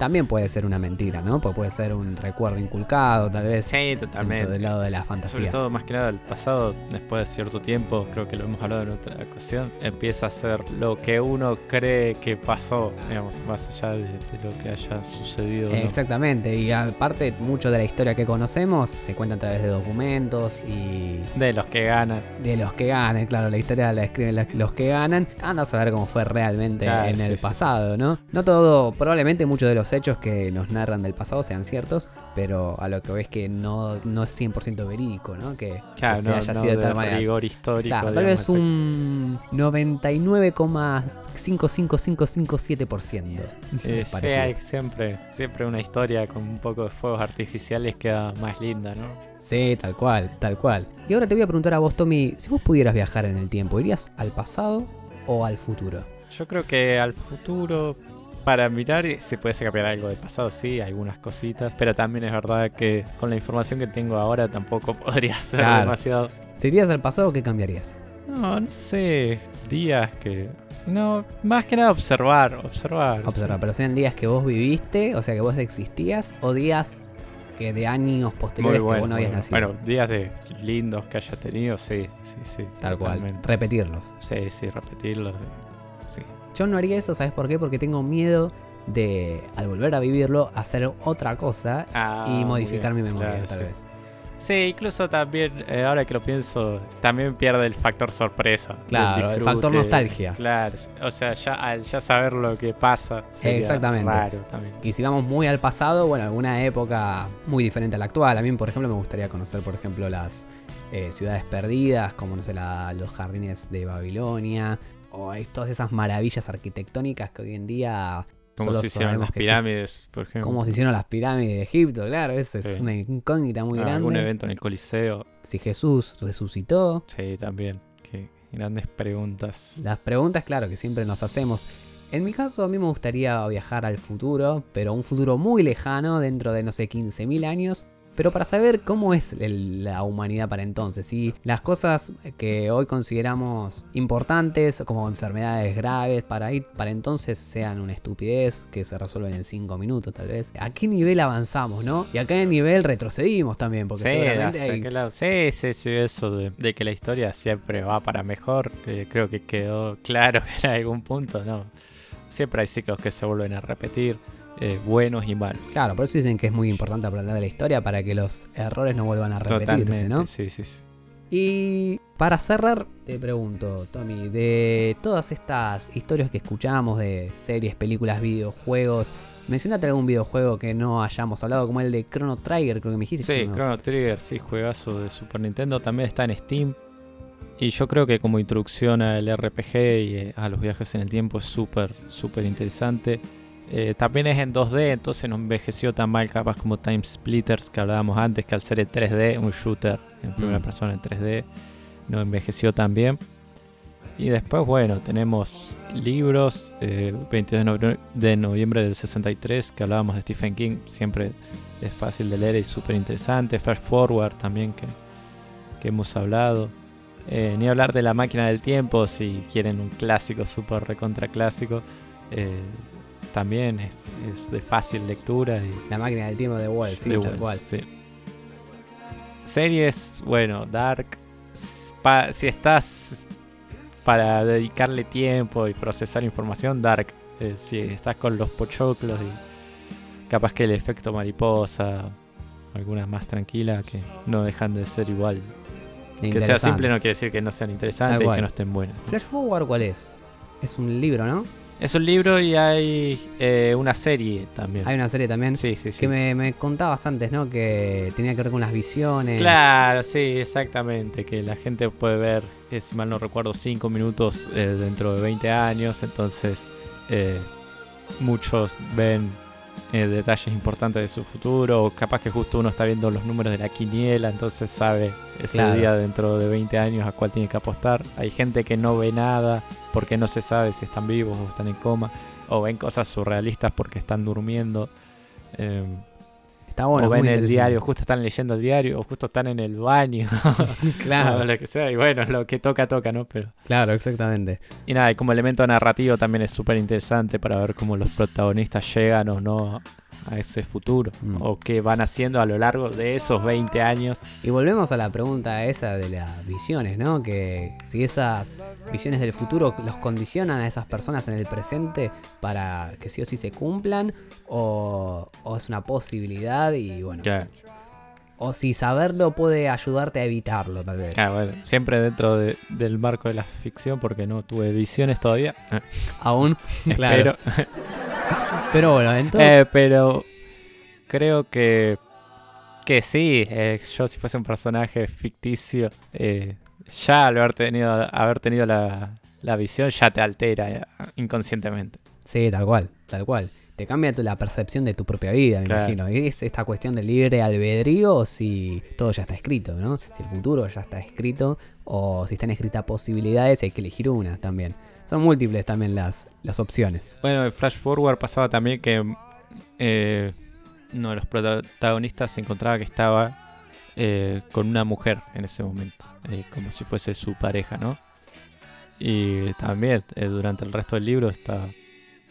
también puede ser una mentira, ¿no? Porque puede ser un recuerdo inculcado, tal vez. Sí, totalmente. Del lado de la fantasía. Sobre todo, más que nada, el pasado, después de cierto tiempo, creo que lo hemos hablado en otra ocasión, empieza a ser lo que uno cree que pasó, digamos, más allá de, lo que haya sucedido. Exactamente, y aparte, mucho de la historia que conocemos se cuenta a través de documentos y. De los que ganan. De los que ganan, claro, la historia la escriben los que ganan. Anda a saber cómo fue realmente en el pasado, ¿no? No todo, probablemente muchos de los hechos que nos narran del pasado sean ciertos, pero a lo que ves que no, no es 100% verídico, ¿no? Que, claro, no, haya sido de tal manera. rigor histórico. Claro, tal vez un 99,555557%. Eh, siempre, siempre una historia con un poco de fuegos artificiales queda más linda, ¿no? Sí, tal cual, tal cual. Y ahora te voy a preguntar a vos, Tommy, si vos pudieras viajar en el tiempo, ¿irías al pasado o al futuro? Yo creo que al futuro, para mirar se puede cambiar algo del pasado, sí, algunas cositas, pero también es verdad que con la información que tengo ahora tampoco (laughs) podría ser demasiado. Si irías al pasado, ¿qué cambiarías? No, no sé, días que... No, más que nada observar, observar. Observar, pero sean días que vos viviste, o sea que vos existías, o días que de años posteriores que vos no habías nacido. Bueno, días de lindos que hayas tenido, sí, sí, sí. Tal cual. Repetirlos. Sí, sí, repetirlos. Sí. Yo no haría eso, ¿sabes por qué? Porque tengo miedo de, al volver a vivirlo, hacer otra cosa y ah, modificar mi memoria, tal vez. Sí, incluso también, eh, ahora que lo pienso, también pierde el factor sorpresa. Claro, el factor nostalgia. Claro, o sea, ya, al ya saber lo que pasa, sería Exactamente. raro también. Y si vamos muy al pasado, bueno, alguna época muy diferente a la actual. A mí, por ejemplo, me gustaría conocer, por ejemplo, las eh, ciudades perdidas, como, no sé, los jardines de Babilonia, o hay todas esas maravillas arquitectónicas que hoy en día Como se hicieron las pirámides, por ejemplo. Cómo se hicieron las pirámides de Egipto, claro, esa es Sí. una incógnita muy Ah, grande. Algún evento en el Coliseo. Si Jesús resucitó. Sí, también. Qué grandes preguntas. Las preguntas, claro, que siempre nos hacemos. En mi caso, a mí me gustaría viajar al futuro, pero un futuro muy lejano, dentro de, no sé, 15.000 años. Pero para saber cómo es el- la humanidad para entonces, si las cosas que hoy consideramos importantes, como enfermedades graves, para, ahí, para entonces sean una estupidez que se resuelven en 5 minutos tal vez. ¿A qué nivel avanzamos, no? Y a qué nivel retrocedimos también, porque Sí, seguramente hay- sí, sí, sí, eso de, de que la historia siempre va para mejor, eh, creo que quedó claro (laughs) en algún punto, ¿no? Siempre hay ciclos que se vuelven a repetir, eh, buenos y malos. Claro, por eso dicen que es muy importante aprender de la historia para que los errores no vuelvan a repetirse, Totalmente, ¿no? sí, sí, sí. Y para cerrar, te pregunto, Tommy, de todas estas historias que escuchamos de series, películas, videojuegos, mencionate algún videojuego que no hayamos hablado, como el de Chrono Trigger, creo que me dijiste. Sí, ¿no? Chrono Trigger, sí, juegazo de Super Nintendo, también está en Steam. Y yo creo que como introducción al RPG y eh, a los viajes en el tiempo es súper, súper interesante. Eh, también es en 2D, entonces no envejeció tan mal capaz como Time Splitters que hablábamos antes, que al ser en 3D, un shooter en primera Mm. persona en 3D, no envejeció tan bien. Y después, bueno, tenemos libros, eh, 22 de, novie- de noviembre del 63, que hablábamos de Stephen King, siempre es fácil de leer y súper interesante. Fast Forward también, que, que hemos hablado. Eh, ni hablar de La Máquina del Tiempo, si quieren un clásico, súper recontra clásico. eh, también es, es de fácil lectura y La máquina del tiempo de Wall, sí, tal cual. sí. Series, bueno, Dark. pa- si estás para dedicarle tiempo y procesar información, Dark. Eh, si estás con los pochoclos y capaz que el efecto mariposa, algunas más tranquilas que no dejan de ser igual. Que sea simple no quiere decir que no sean interesantes y que no estén buenas. Flash Forward, ¿cuál es? Es un libro, ¿no? Es un libro y hay eh, una serie también. Hay una serie también Sí, sí, sí. que me, me contabas antes, ¿no? Que tenía que ver con las visiones. Claro, sí, exactamente. Que la gente puede ver, eh, si mal no recuerdo, 5 minutos eh, dentro de 20 años. Entonces, eh, muchos ven eh, detalles importantes de su futuro. O capaz que justo uno está viendo los números de la quiniela, entonces sabe ese Claro. día dentro de 20 años a cuál tiene que apostar. Hay gente que no ve nada porque no se sabe si están vivos o están en coma. O ven cosas surrealistas porque están durmiendo. Em, Está bueno. o ven el diario, justo están leyendo el diario, o justo están en el baño, (laughs) (laughs) Claro, o lo que sea, y bueno, lo que toca, toca, ¿no? Pero. claro, exactamente. Y nada, y como elemento narrativo también es súper interesante para ver cómo los protagonistas llegan o no a ese futuro, Mm. o qué van haciendo a lo largo de esos 20 años. Y volvemos a la pregunta esa de las visiones, ¿no? Que si esas visiones del futuro los condicionan a esas personas en el presente para que sí o sí se cumplan, o, o es una posibilidad y bueno, o si saberlo puede ayudarte a evitarlo tal vez. ah, bueno, siempre dentro de- del marco de la ficción, porque no tuve visiones todavía. Aún, (laughs) claro. Espero. (laughs) Pero bueno, entonces... Eh, pero creo que que sí, eh, yo si fuese un personaje ficticio, eh, ya al haber tenido, haber tenido la, la visión ya te altera eh, inconscientemente. Sí, tal cual, tal cual. Te cambia la percepción de tu propia vida, me Claro. imagino. Es esta cuestión del libre albedrío o si todo ya está escrito, ¿no? Si el futuro ya está escrito o si están escritas posibilidades hay que elegir una también. Son múltiples también las, las opciones. Bueno, en Flash Forward pasaba también que eh, uno de los protagonistas se encontraba que estaba eh, con una mujer en ese momento, eh, como si fuese su pareja, ¿no? Y también durante el resto del libro está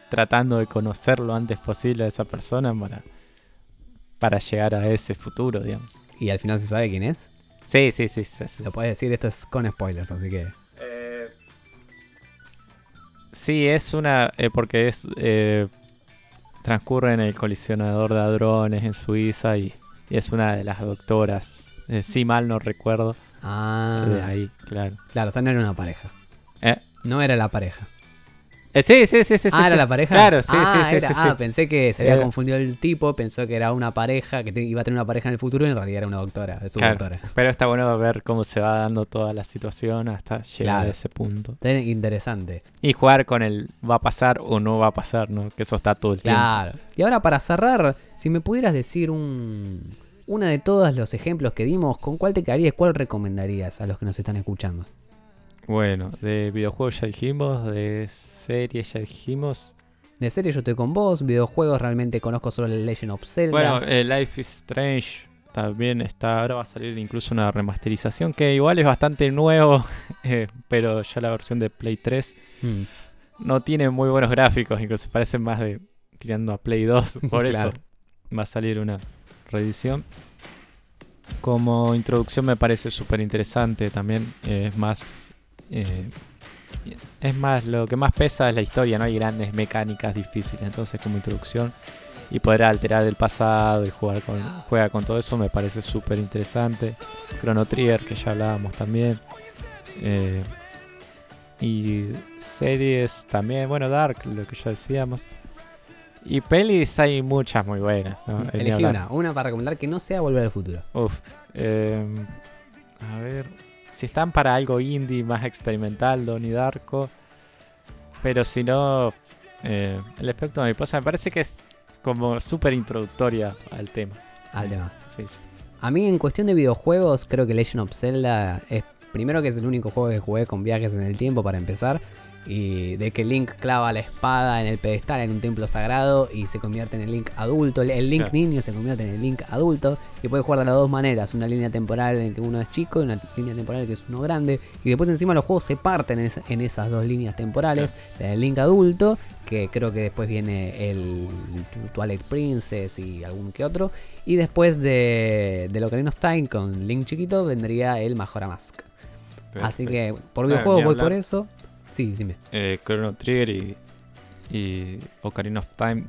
tratando de conocer lo antes posible a esa persona para, para llegar a ese futuro, digamos. Y al final se sabe quién es. Sí, sí, sí. sí, sí. Lo puedes decir, esto es con spoilers, así que... Sí, es una. eh, porque es. eh, transcurre en el colisionador de hadrones en Suiza y, y es una de las doctoras. eh, si mal no recuerdo. Ah, De ahí, claro. claro, o sea, no era una pareja. Eh, No era la pareja. Eh, sí, sí, sí, sí. ah, sí, era sí. la pareja. Claro, sí, ah, sí, sí, era- sí, sí. Ah, pensé que se había Era- confundido el tipo, pensó que era una pareja, que te- iba a tener una pareja en el futuro y en realidad era una doctora, es su Claro, doctora. Pero está bueno ver cómo se va dando toda la situación hasta llegar Claro. a ese punto. Interesante. Y jugar con el va a pasar o no va a pasar, ¿no? Que eso está todo el tiempo. Claro. Y ahora para cerrar, si me pudieras decir un una de todos los ejemplos que dimos, ¿con cuál te quedarías? ¿Cuál recomendarías a los que nos están escuchando? Bueno, de videojuegos ya dijimos, de series ya dijimos. De serie yo estoy con vos, videojuegos realmente conozco solo el Legend of Zelda. Bueno, eh, Life is Strange también está. Ahora va a salir incluso una remasterización que igual es bastante nuevo, (laughs) eh, pero ya la versión de Play 3 Mm, no tiene muy buenos gráficos, incluso parecen más de tirando a Play 2. (laughs) Por Claro. eso va a salir una reedición. Como introducción me parece súper interesante también. eh, es más. Es más, lo que más pesa es la historia, no hay grandes mecánicas difíciles. Entonces, como introducción y poder alterar el pasado y jugar con, juega con todo eso me parece súper interesante. Chrono Trigger, que ya hablábamos también. Eh, y series también, bueno, Dark, lo que ya decíamos. Y pelis hay muchas muy buenas. Elegí una, una para recomendar que no sea Volver al Futuro. Uf. eh, a ver. Si están para algo indie más experimental, Donnie Darko. Pero si no. eh, el efecto mariposa me parece que es como súper introductoria al tema. Al tema. Sí, sí. A mí en cuestión de videojuegos creo que Legend of Zelda es primero que es el único juego que jugué con viajes en el tiempo para empezar y de que Link clava la espada en el pedestal en un templo sagrado y se convierte en el Link adulto, el- Link Claro. niño se convierte en el Link adulto y puede jugar de las dos maneras, una línea temporal en que uno es chico y una línea temporal que es uno grande y después encima los juegos se parten en, esa- en esas dos líneas temporales, la del Link adulto que creo que después viene el Twilight Princess y algún que otro y después de, de Ocarina of Time con Link chiquito vendría el Majora Mask. Así que por Claro, videojuegos ni voy por eso. Sí, dime. Eh, Chrono Trigger y, y Ocarina of Time,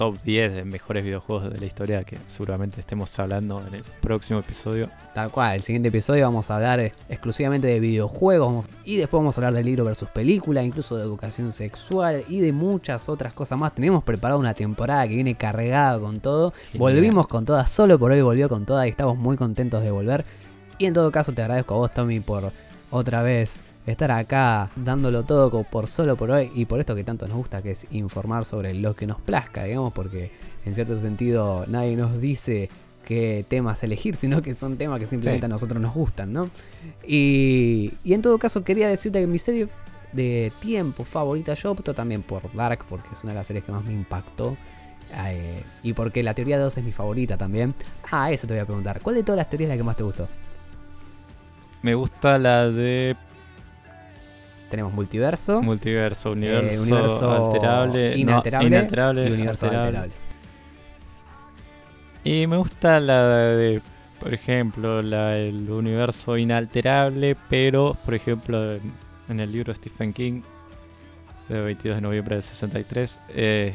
top 10 de mejores videojuegos de la historia que seguramente estemos hablando en el próximo episodio. Tal cual, el siguiente episodio vamos a hablar exclusivamente de videojuegos y después vamos a hablar de libro versus película, incluso de educación sexual y de muchas otras cosas más. Tenemos preparado una temporada que viene cargada con todo. Genial. Volvimos con todas, solo por hoy volvió con todas y estamos muy contentos de volver. Y en todo caso te agradezco a vos, Tommy, por otra vez estar acá dándolo todo por solo por hoy y por esto que tanto nos gusta, que es informar sobre lo que nos plazca, digamos, porque en cierto sentido nadie nos dice qué temas elegir, (laughs) sino que son temas que simplemente Sí. a nosotros nos gustan, ¿no? Y, y en todo caso quería decirte que mi serie de tiempo favorita yo opto también por Dark, porque es una de las series que más me impactó. eh, y porque la teoría 2 es mi favorita también. Ah, eso te voy a preguntar. ¿Cuál de todas las teorías es la que más te gustó? Me gusta la de Tenemos multiverso, multiverso, universo, eh, universo alterable, no, inalterable, inalterable, y universo alterable. alterable. Y me gusta la de, por ejemplo, la el universo inalterable, pero, por ejemplo, en- el libro de Stephen King, de 22 de noviembre del 63, eh,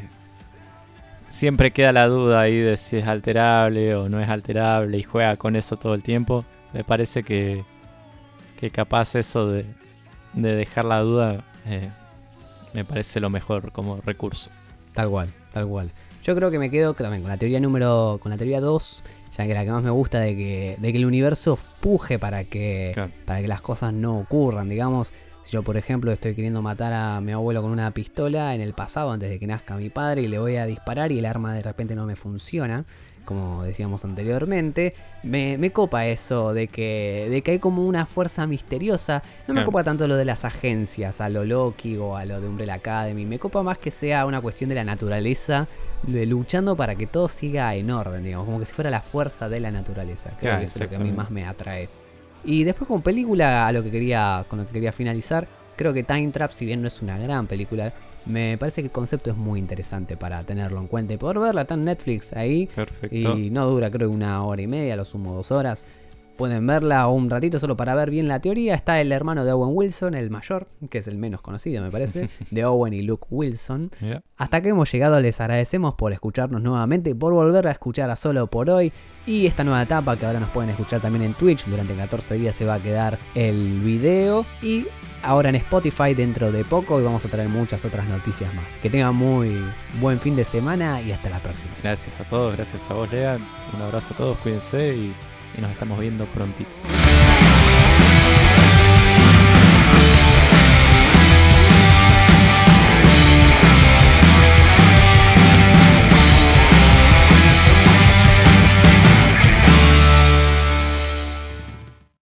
siempre queda la duda ahí de si es alterable o no es alterable y juega con eso todo el tiempo. Me parece que, que capaz eso de, de dejar la duda eh, me parece lo mejor como recurso. Tal cual, tal cual. Yo creo que me quedo también con la teoría número. con la teoría 2. Ya que la que más me gusta de que, de que el universo puje para que. Claro. para que las cosas no ocurran. Digamos, si yo por ejemplo estoy queriendo matar a mi abuelo con una pistola en el pasado antes de que nazca mi padre y le voy a disparar y el arma de repente no me funciona. Como decíamos anteriormente, me, me copa eso de que, de que hay como una fuerza misteriosa. No me Claro. copa tanto lo de las agencias, a lo Loki o a lo de Umbrella Academy. Me copa más que sea una cuestión de la naturaleza, de luchando para que todo siga en orden, digamos, como que si fuera la fuerza de la naturaleza. Creo Claro, que eso es lo que a mí más me atrae. Y después con película, a lo que quería, con lo que quería finalizar, creo que Time Trap, si bien no es una gran película, me parece que el concepto es muy interesante para tenerlo en cuenta y poder verla está en Netflix ahí. Perfecto. Y no dura creo una hora y media, lo sumo dos horas. Pueden verla un ratito solo para ver bien la teoría. Está el hermano de Owen Wilson, el mayor, que es el menos conocido me parece, (laughs) de Owen y Luke Wilson. Hasta que hemos llegado les agradecemos por escucharnos nuevamente, por volver a escuchar a Solo por hoy y esta nueva etapa que ahora nos pueden escuchar también en Twitch. Durante 14 días se va a quedar el video y ahora en Spotify dentro de poco y vamos a traer muchas otras noticias más. Que tengan muy buen fin de semana y hasta la próxima. Gracias a todos, gracias a vos, Lea. Un abrazo a todos, cuídense y, y nos estamos viendo prontito.